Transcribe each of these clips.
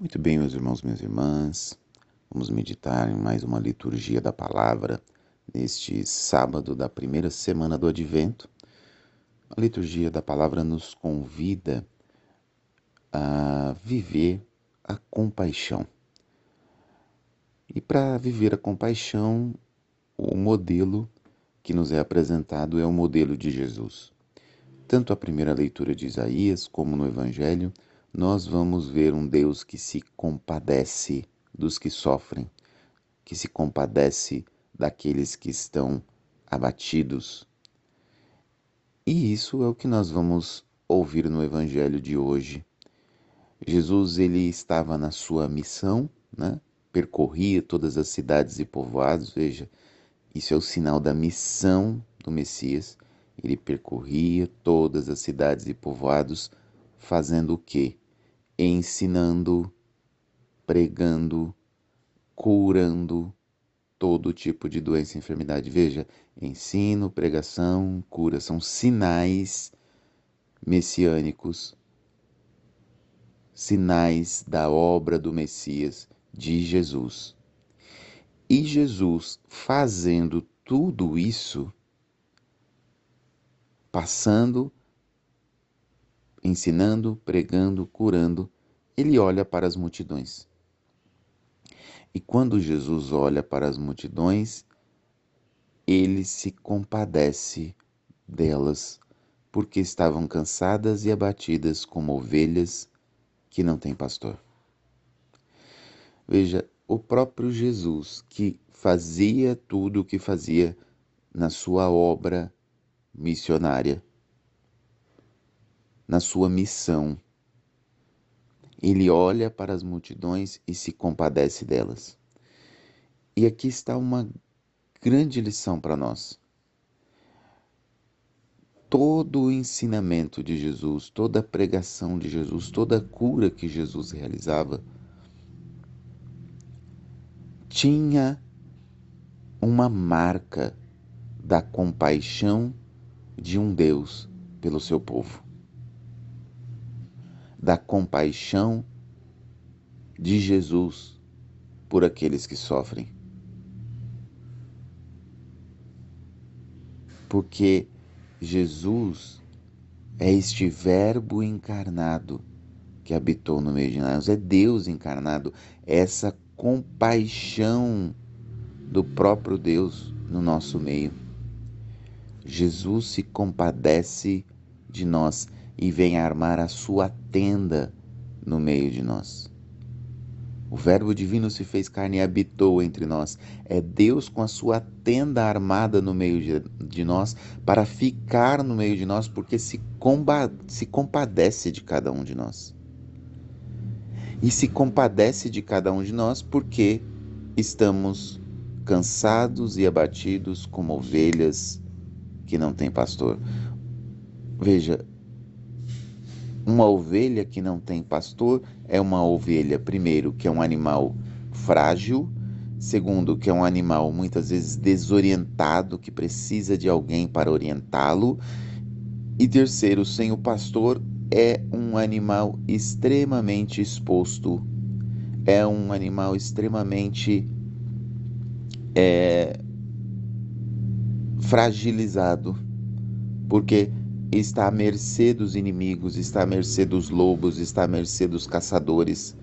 Muito bem, meus irmãos, minhas irmãs. Vamos meditar em mais uma liturgia da palavra neste sábado da primeira semana do Advento. A liturgia da palavra nos convida a viver a compaixão. E para viver a compaixão, o modelo que nos é apresentado é o modelo de Jesus. Tanto a primeira leitura de Isaías como no Evangelho nós vamos ver um Deus que se compadece dos que sofrem, que se compadece daqueles que estão abatidos. E isso é o que nós vamos ouvir no evangelho de hoje. Jesus ele estava na sua missão, né? Percorria todas as cidades e povoados, veja, isso é o sinal da missão do Messias. Ele percorria todas as cidades e povoados fazendo o quê? Ensinando, pregando, curando todo tipo de doença e enfermidade. Veja, ensino, pregação, cura são sinais messiânicos, sinais da obra do Messias de Jesus. E Jesus fazendo tudo isso, passando ensinando, pregando, curando, ele olha para as multidões. E quando Jesus olha para as multidões, ele se compadece delas, porque estavam cansadas e abatidas como ovelhas que não têm pastor. Veja, o próprio Jesus, que fazia tudo o que fazia na sua obra missionária, na sua missão. Ele olha para as multidões e se compadece delas. E aqui está uma grande lição para nós. Todo o ensinamento de Jesus, toda a pregação de Jesus, toda a cura que Jesus realizava, tinha uma marca da compaixão de um Deus pelo seu povo da compaixão de Jesus por aqueles que sofrem. Porque Jesus é este Verbo encarnado que habitou no meio de nós, é Deus encarnado, essa compaixão do próprio Deus no nosso meio. Jesus se compadece de nós e vem armar a sua tenda no meio de nós. O Verbo divino se fez carne e habitou entre nós. É Deus com a sua tenda armada no meio de, de nós para ficar no meio de nós, porque se, comba, se compadece de cada um de nós. E se compadece de cada um de nós porque estamos cansados e abatidos como ovelhas que não têm pastor. Veja, uma ovelha que não tem pastor é uma ovelha, primeiro, que é um animal frágil, segundo, que é um animal muitas vezes desorientado, que precisa de alguém para orientá-lo, e terceiro, sem o pastor, é um animal extremamente exposto, é um animal extremamente é, fragilizado, porque está à mercê dos inimigos, está à mercê dos lobos, está à mercê dos caçadores.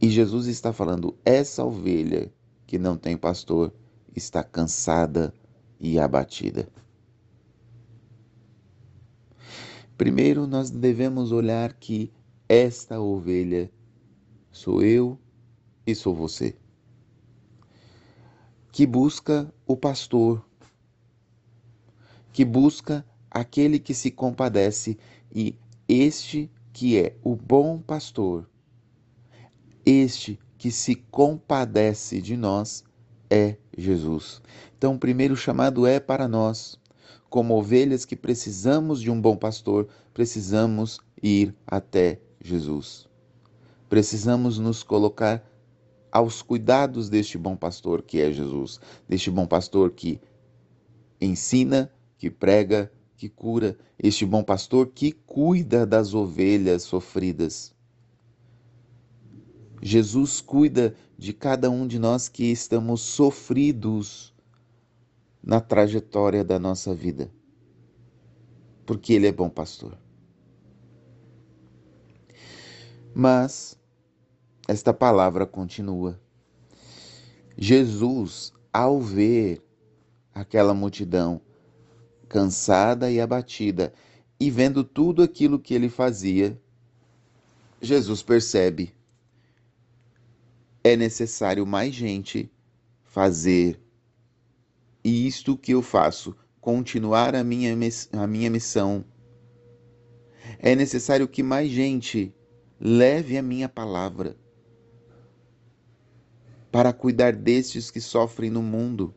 E Jesus está falando: essa ovelha que não tem pastor está cansada e abatida. Primeiro, nós devemos olhar que esta ovelha sou eu e sou você, que busca o pastor que busca aquele que se compadece e este que é o bom pastor, este que se compadece de nós é Jesus. Então, o primeiro chamado é para nós, como ovelhas que precisamos de um bom pastor, precisamos ir até Jesus. Precisamos nos colocar aos cuidados deste bom pastor que é Jesus, deste bom pastor que ensina, que prega, que cura, este bom pastor que cuida das ovelhas sofridas. Jesus cuida de cada um de nós que estamos sofridos na trajetória da nossa vida, porque Ele é bom pastor. Mas esta palavra continua. Jesus, ao ver aquela multidão cansada e abatida, e vendo tudo aquilo que ele fazia, Jesus percebe: é necessário mais gente fazer e isto que eu faço, continuar a minha, a minha missão. É necessário que mais gente leve a minha palavra para cuidar destes que sofrem no mundo.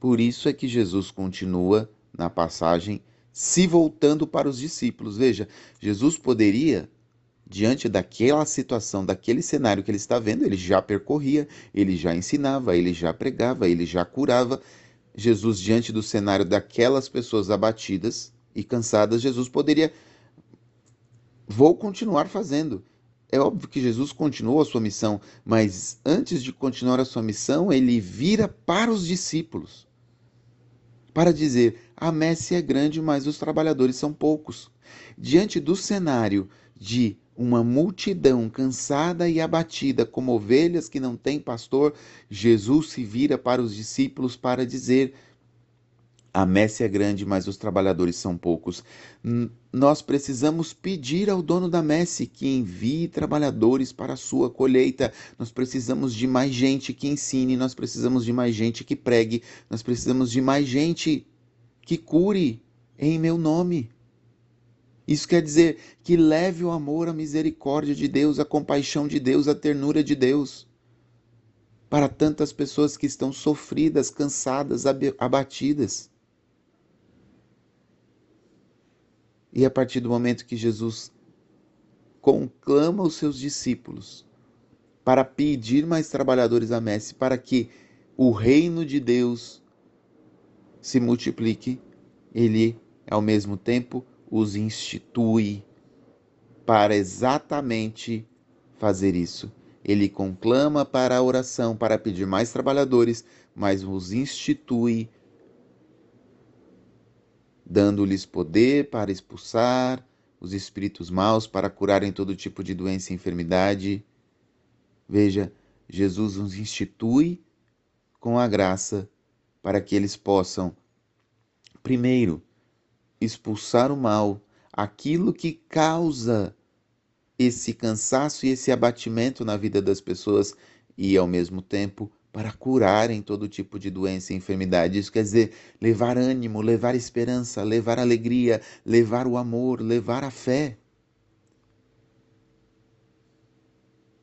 Por isso é que Jesus continua na passagem se voltando para os discípulos. Veja, Jesus poderia, diante daquela situação, daquele cenário que ele está vendo, ele já percorria, ele já ensinava, ele já pregava, ele já curava. Jesus, diante do cenário daquelas pessoas abatidas e cansadas, Jesus poderia. Vou continuar fazendo. É óbvio que Jesus continuou a sua missão, mas antes de continuar a sua missão, ele vira para os discípulos para dizer: a messe é grande, mas os trabalhadores são poucos. Diante do cenário de uma multidão cansada e abatida, como ovelhas que não têm pastor, Jesus se vira para os discípulos para dizer: a messe é grande, mas os trabalhadores são poucos. Nós precisamos pedir ao dono da messe que envie trabalhadores para a sua colheita. Nós precisamos de mais gente que ensine, nós precisamos de mais gente que pregue, nós precisamos de mais gente que cure em meu nome. Isso quer dizer que leve o amor, a misericórdia de Deus, a compaixão de Deus, a ternura de Deus para tantas pessoas que estão sofridas, cansadas, abatidas. E a partir do momento que Jesus conclama os seus discípulos para pedir mais trabalhadores à messe, para que o reino de Deus se multiplique, ele, ao mesmo tempo, os institui para exatamente fazer isso. Ele conclama para a oração, para pedir mais trabalhadores, mas os institui dando-lhes poder para expulsar os espíritos maus, para curarem todo tipo de doença e enfermidade. Veja, Jesus nos institui com a graça para que eles possam, primeiro, expulsar o mal, aquilo que causa esse cansaço e esse abatimento na vida das pessoas e, ao mesmo tempo, para curarem todo tipo de doença e enfermidade. Isso quer dizer levar ânimo, levar esperança, levar alegria, levar o amor, levar a fé.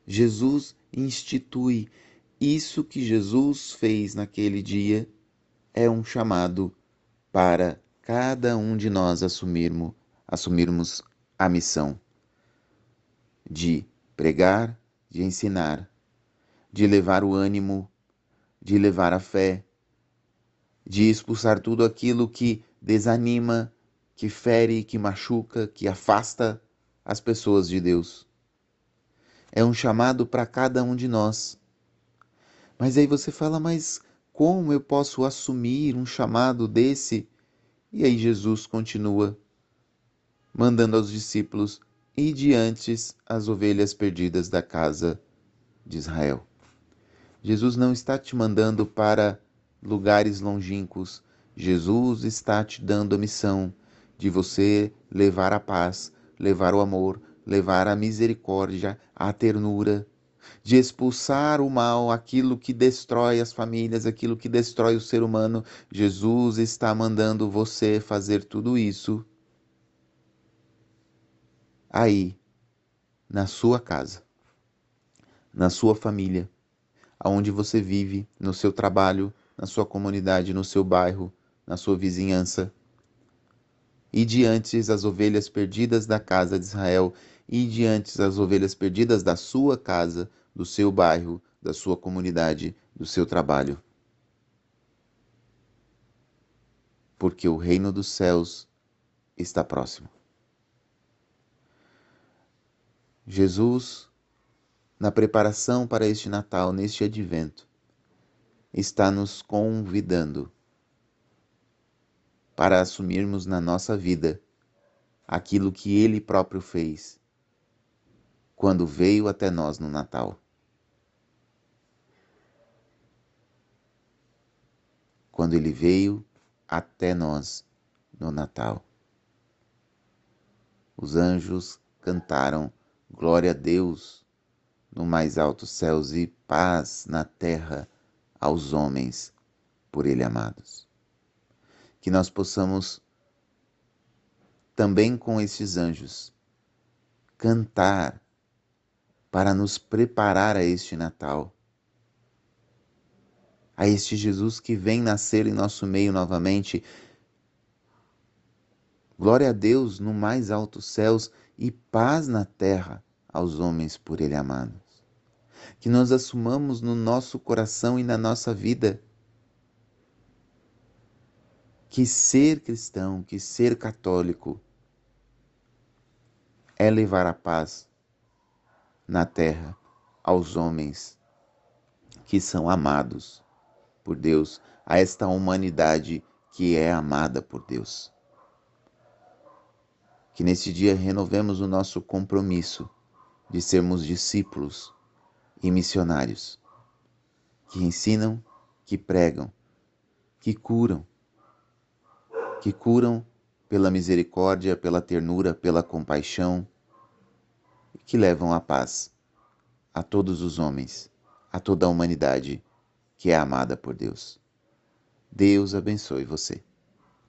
Jesus institui isso que Jesus fez naquele dia é um chamado para cada um de nós assumirmos, assumirmos a missão de pregar, de ensinar, de levar o ânimo de levar a fé, de expulsar tudo aquilo que desanima, que fere, que machuca, que afasta as pessoas de Deus. É um chamado para cada um de nós. Mas aí você fala, mas como eu posso assumir um chamado desse? E aí Jesus continua mandando aos discípulos: e diante as ovelhas perdidas da casa de Israel. Jesus não está te mandando para lugares longínquos. Jesus está te dando a missão de você levar a paz, levar o amor, levar a misericórdia, a ternura, de expulsar o mal, aquilo que destrói as famílias, aquilo que destrói o ser humano. Jesus está mandando você fazer tudo isso aí, na sua casa, na sua família aonde você vive, no seu trabalho, na sua comunidade, no seu bairro, na sua vizinhança. E diante as ovelhas perdidas da casa de Israel, e diante as ovelhas perdidas da sua casa, do seu bairro, da sua comunidade, do seu trabalho. Porque o reino dos céus está próximo. Jesus, na preparação para este Natal, neste advento, está nos convidando para assumirmos na nossa vida aquilo que Ele próprio fez quando veio até nós no Natal. Quando Ele veio até nós no Natal. Os anjos cantaram Glória a Deus no mais altos céus e paz na terra aos homens por Ele amados. Que nós possamos também com esses anjos cantar para nos preparar a este Natal, a este Jesus que vem nascer em nosso meio novamente. Glória a Deus no mais altos céus e paz na terra aos homens por Ele amados. Que nós assumamos no nosso coração e na nossa vida que ser cristão, que ser católico, é levar a paz na terra aos homens que são amados por Deus, a esta humanidade que é amada por Deus. Que nesse dia renovemos o nosso compromisso de sermos discípulos e missionários que ensinam, que pregam, que curam, que curam pela misericórdia, pela ternura, pela compaixão, e que levam a paz a todos os homens, a toda a humanidade que é amada por Deus. Deus abençoe você.